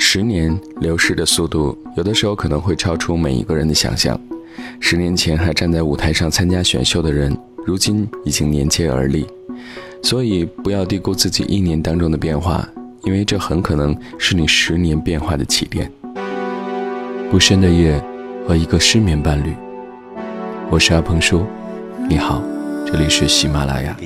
十年流逝的速度，有的时候可能会超出每一个人的想象。十年前还站在舞台上参加选秀的人，如今已经年届而立。所以不要低估自己一年当中的变化，因为这很可能是你十年变化的起点。不深的夜和一个失眠伴侣，我是阿鹏叔，你好，这里是喜马拉雅。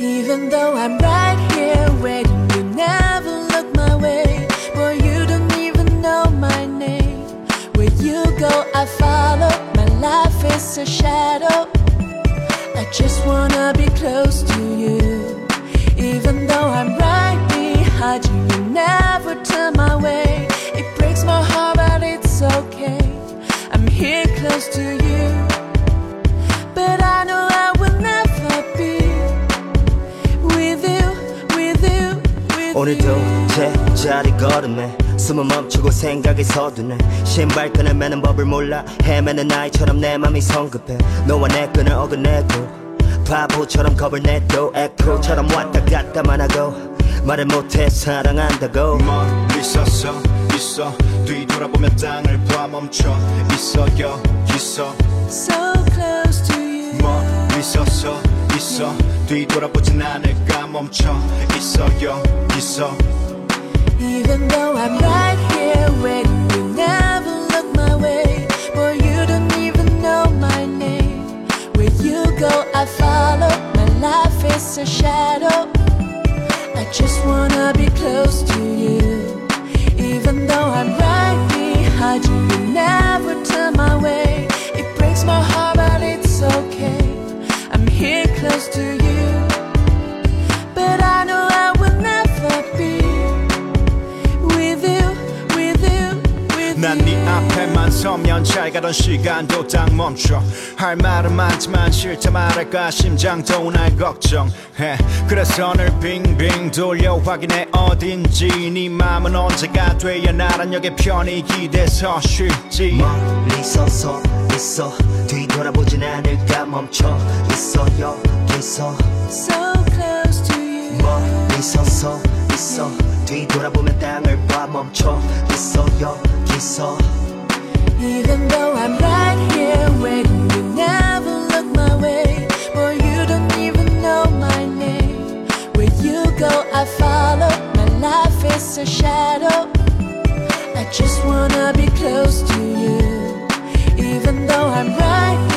Even though I'm right here waiting, you never look my way. Boy, you don't even know my name. Where you go, I follow. My life is a shadow. I just wanna be close to you. Even though I'm right behind you, you never turn my way. It breaks my heart, but it's okay. I'm here close to you. 오늘도. 제자리 걸음에 숨은 멈추고 생각이 서두네. 신발 끈을 매는 법을 몰라 헤매는 아이처럼 내 맘이 성급해. 너와 내 끈을 어긋내고 바보처럼 겁을 내도 에코처럼 왔다 갔다만 하고 말을 못해 사랑한다고. 멀리 서서 있어. 뒤돌아보면 땅을 봐 멈춰. 있어 여기서 So close to you. 멀리 서서 있어 뒤돌아보진 않을까 멈춰 있어 여기서 Even though I'm right here waiting, you never look my way. Boy, you don't even know my name. Where you go, I follow. My life is a shadow. I just wanna be close to you. Even though I'm right behind you, you never turn my way. It breaks my heart, 가던 시간도 딱 멈춰. 할 말은 많지만 싫다 말할까 심장도 날 걱정해. 그래서 늘 빙빙 돌려 확인해. 어딘지 네 맘은 언제가 돼야 나란 역의 편히 기대서 쉴지. 멀리 서 서 있어. 뒤돌아보진 않을까 멈춰 있어. 여기서 So close to you. 멀리 서 서 있어. 뒤돌아보면 땅을 봐 멈춰 있어. 여기서 Even though I'm right here waiting, you never look my way. Boy, you don't even know my name. Where you go, I follow. My life is a shadow. I just wanna be close to you. Even though I'm right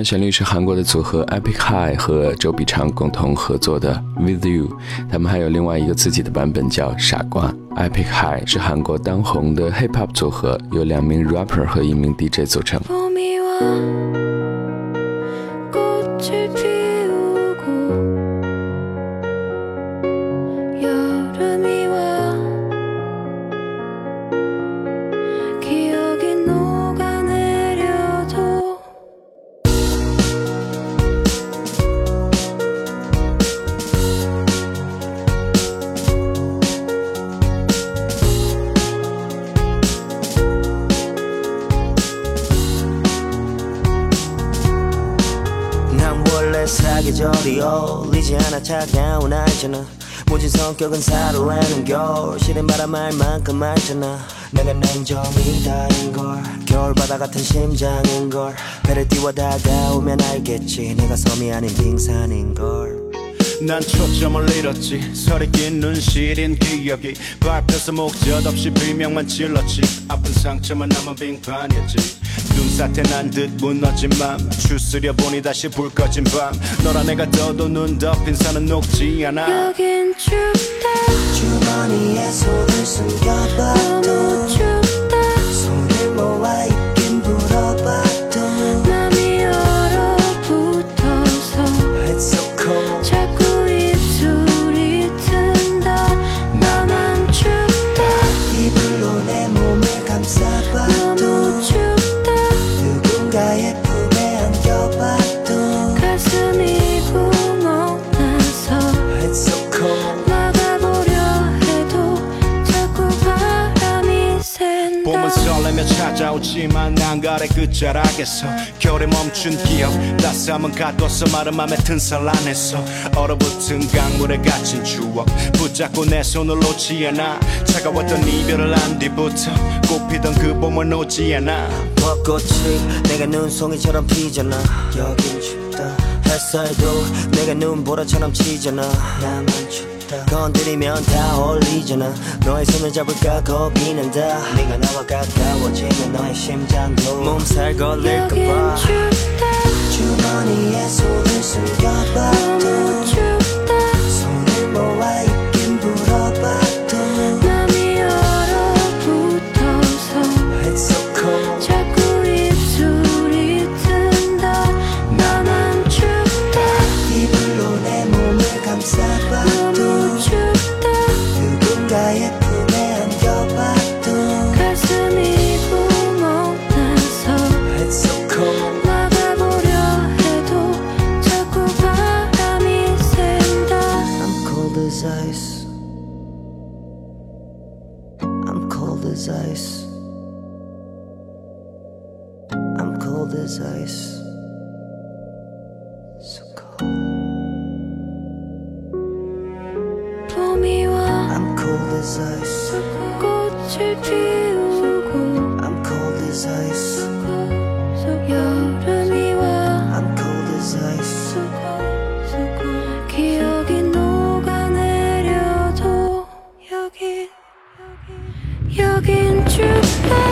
段旋律是韩国的组合 Epic High 和周笔畅共同合作的《With You》，他们还有另外一个自己的版本叫《傻瓜》。Epic High 是韩国当红的 Hip Hop 组合，由两名 rapper 和一名 DJ 组成。 사계절이 어울리지 않아. 차가운 알잖아 모진 성격은 사로라는 겨울 시린 바람 알 만큼 알잖아. 내가 냉정이다인걸. 겨울바다 같은 심장인 걸. 배를 띄워 다가오면 알겠지. 내가 섬이 아닌 빙산인 걸 난 초점을 잃었지. 설이 낀 눈시린 기억이 밟혀서 목젖 없이 비명만 질렀지. 아픈 상처만 남은 빙판이었지. 눈사태 난 듯 무너진 맘 추스려 보니 다시 불 꺼진 밤. 너라 내가 떠도 눈 덮인 산은 녹지 않아. 여긴 춥다. 주머니에 손을 숨겨봐도 자락에서 겨울에 멈춘 기억. 따스함은 가둬서 마른 맘에 튼살 안에서 얼어붙은 강물에 갇힌 추억. 붙잡고 내 손을 놓지 않아. 차가웠던 이별을 안 뒤부터 꽃피던 그 봄을 놓지 않아. 벚꽃이 내가 눈송이처럼 피잖아. 여긴 춥다. 햇살도 내가 눈보라처럼 치잖아. 나만 춥다 건드리면 다 어울리잖아. 너의 손을 잡을까 겁이 난다. 네가 나와 가까워지면 너의 심장도 몸살 걸릴까봐. 주머니에 손을 너무 숨겨봐도 춥다. 손을 모아 여긴 춥다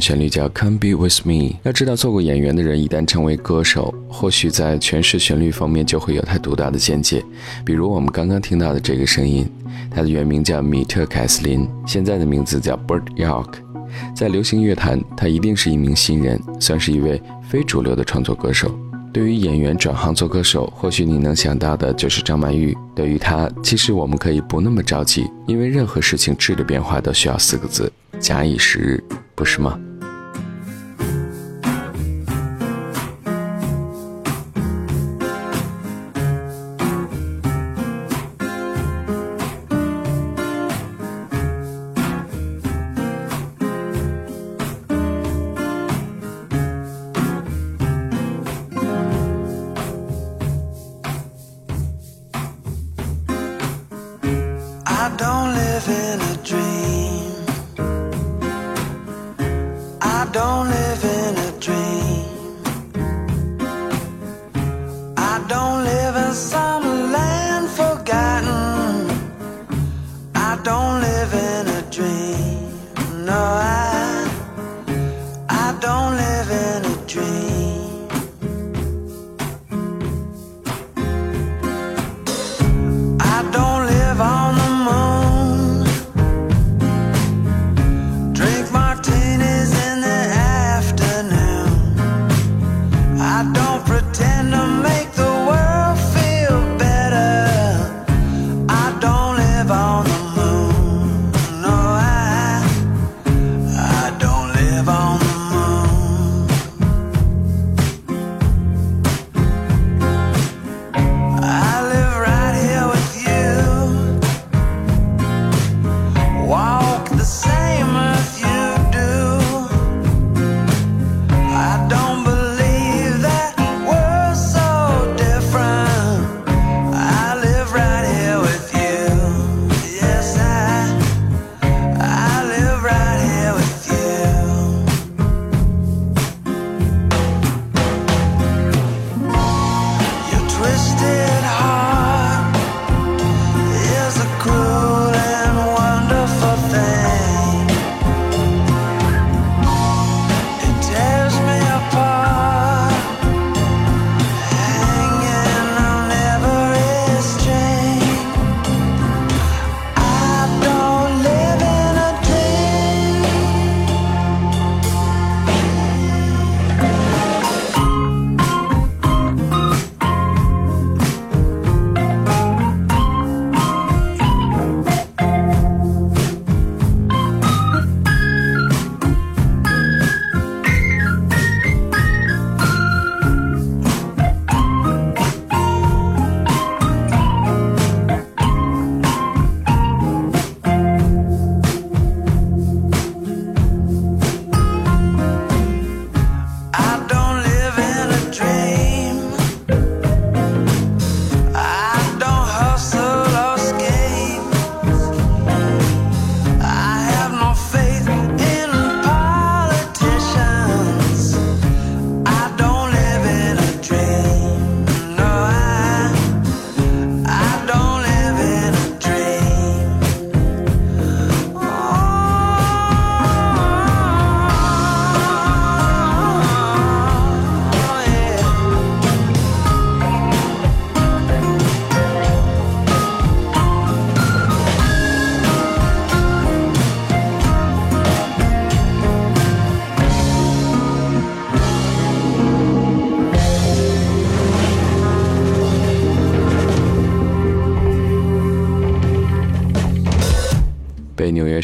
旋律叫《Come Be With Me》。要知道，做过演员的人一旦成为歌手，或许在诠释旋律方面就会有他独到的见解。比如我们刚刚听到的这个声音，它的原名叫米特·凯瑟琳，现在的名字叫 Bert York。在流行乐坛，他一定是一名新人，算是一位非主流的创作歌手。对于演员转行做歌手，或许你能想到的就是张曼玉。对于她，其实我们可以不那么着急，因为任何事情质的变化都需要四个字：假以时日，不是吗？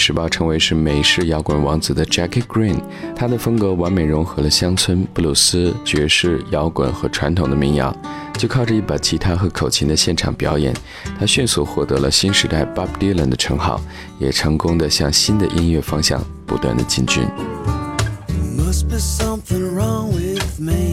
时报称为是美式摇滚王子的 Jackie Green，他的风格完美融合了乡村、布鲁斯、爵士、摇滚和传统的民谣。就靠着一把吉他和口琴的现场表演，他迅速获得了新时代 Bob Dylan 的称号，也成功的向新的音乐方向不断的进军。Must be something wrong with me.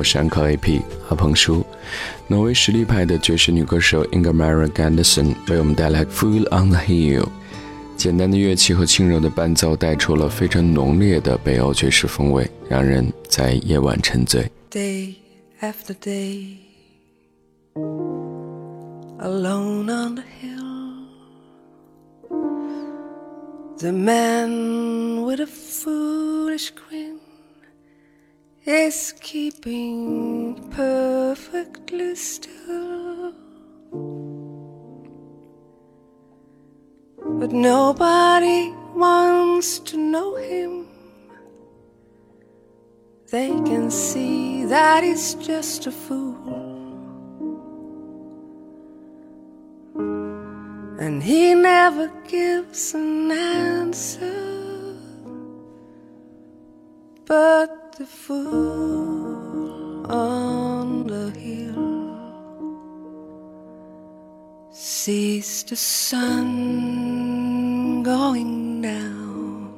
我是 Uncle AP 阿鹏叔，挪威实力派的爵士女歌手 Ingemar Ganderson 为我们带来《Fool on the Hill》。简单的乐器和轻柔的伴奏带出了非常浓烈的北欧爵士风味，让人在夜晚沉醉。day after day, alone on the hill. The man with a foolish grin is keeping perfectly still. But nobody wants to know him. They can see that he's just a fool. And he never gives an answer. But the fool on the hill sees the sun going down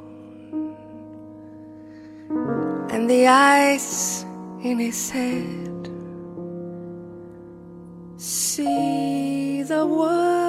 and the ice in his head. See the world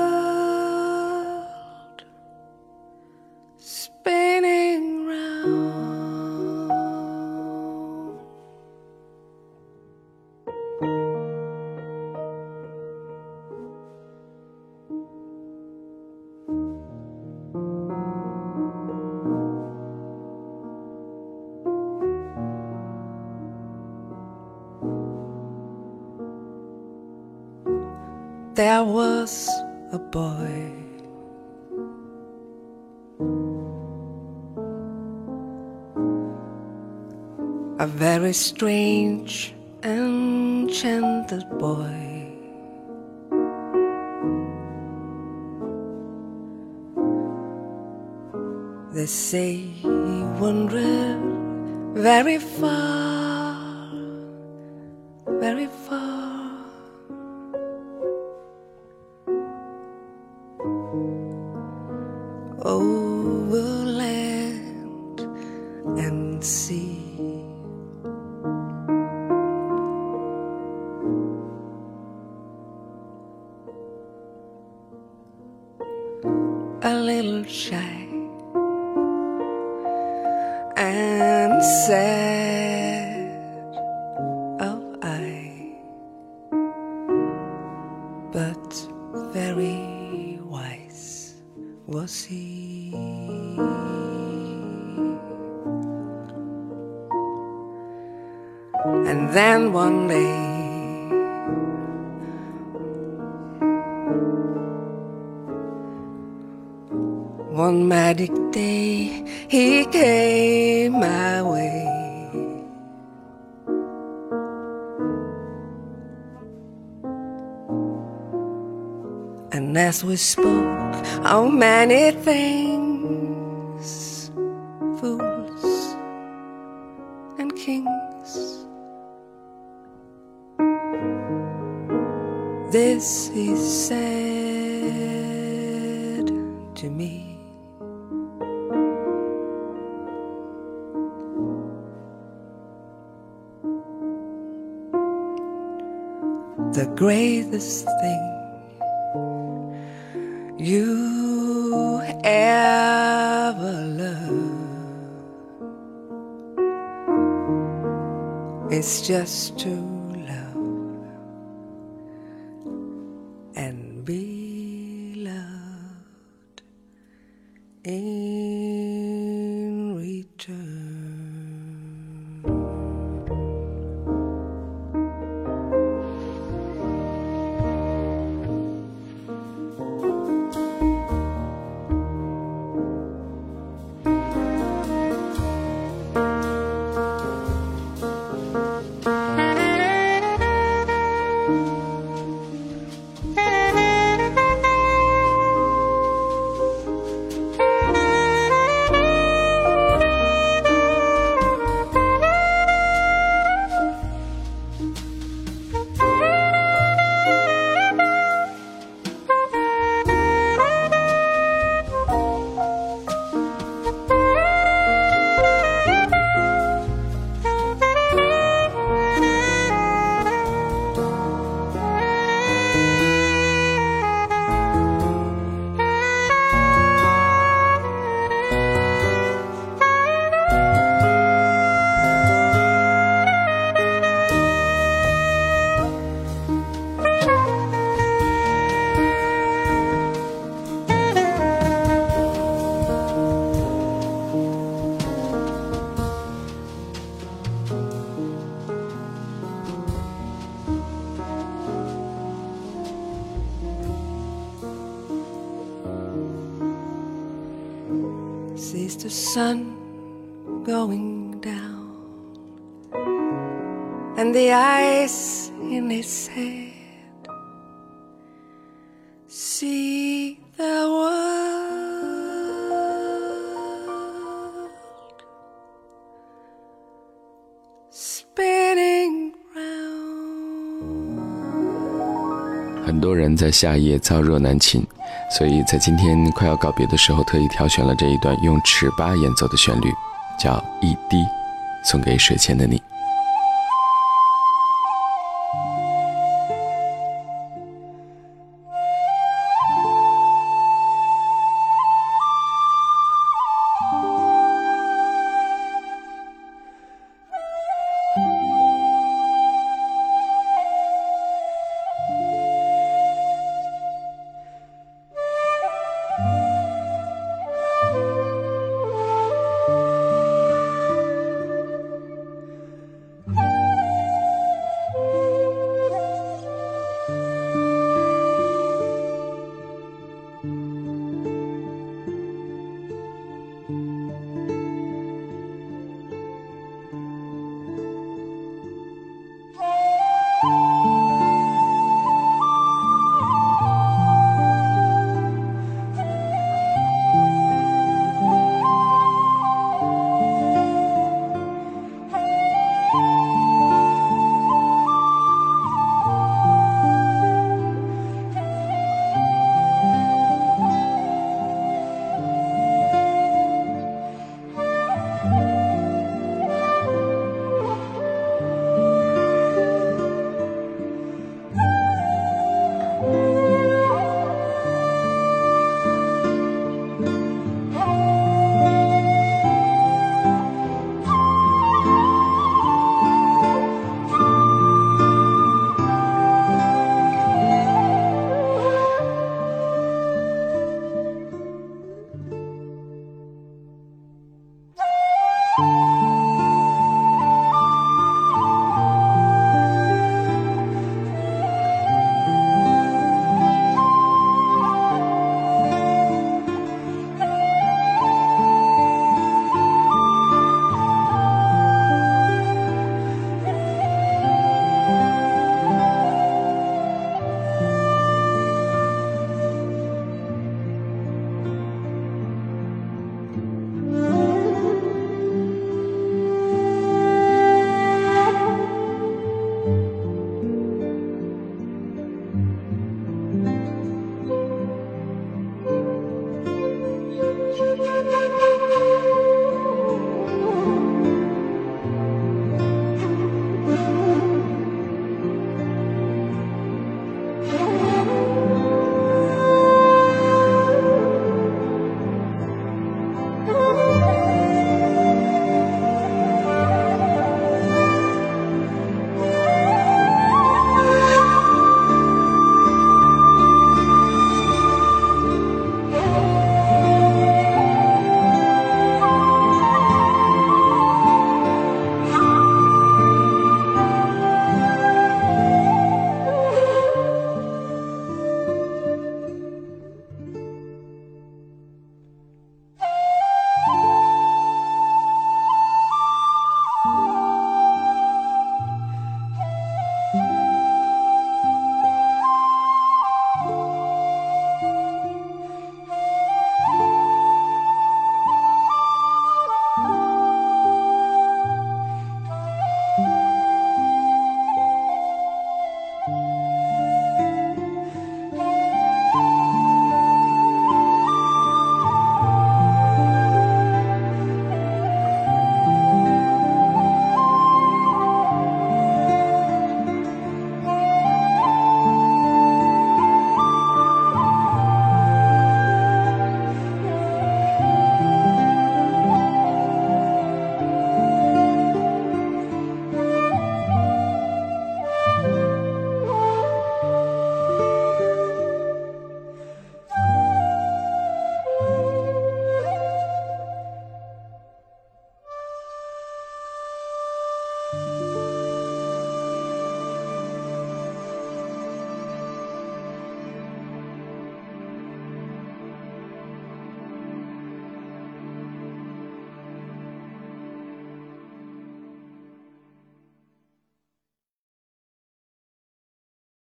A very strange, enchanted boy. They say he wandered very far, he. And then one day, one magic day, he came my way. As we spoke of many things, fools and kings, this he said to me. The greatest thing you ever loved. It's just to 很多人在夏夜燥热难寝，所以在今天快要告别的时候，特意挑选了这一段用尺八演奏的旋律，叫《一滴》，送给睡前的你。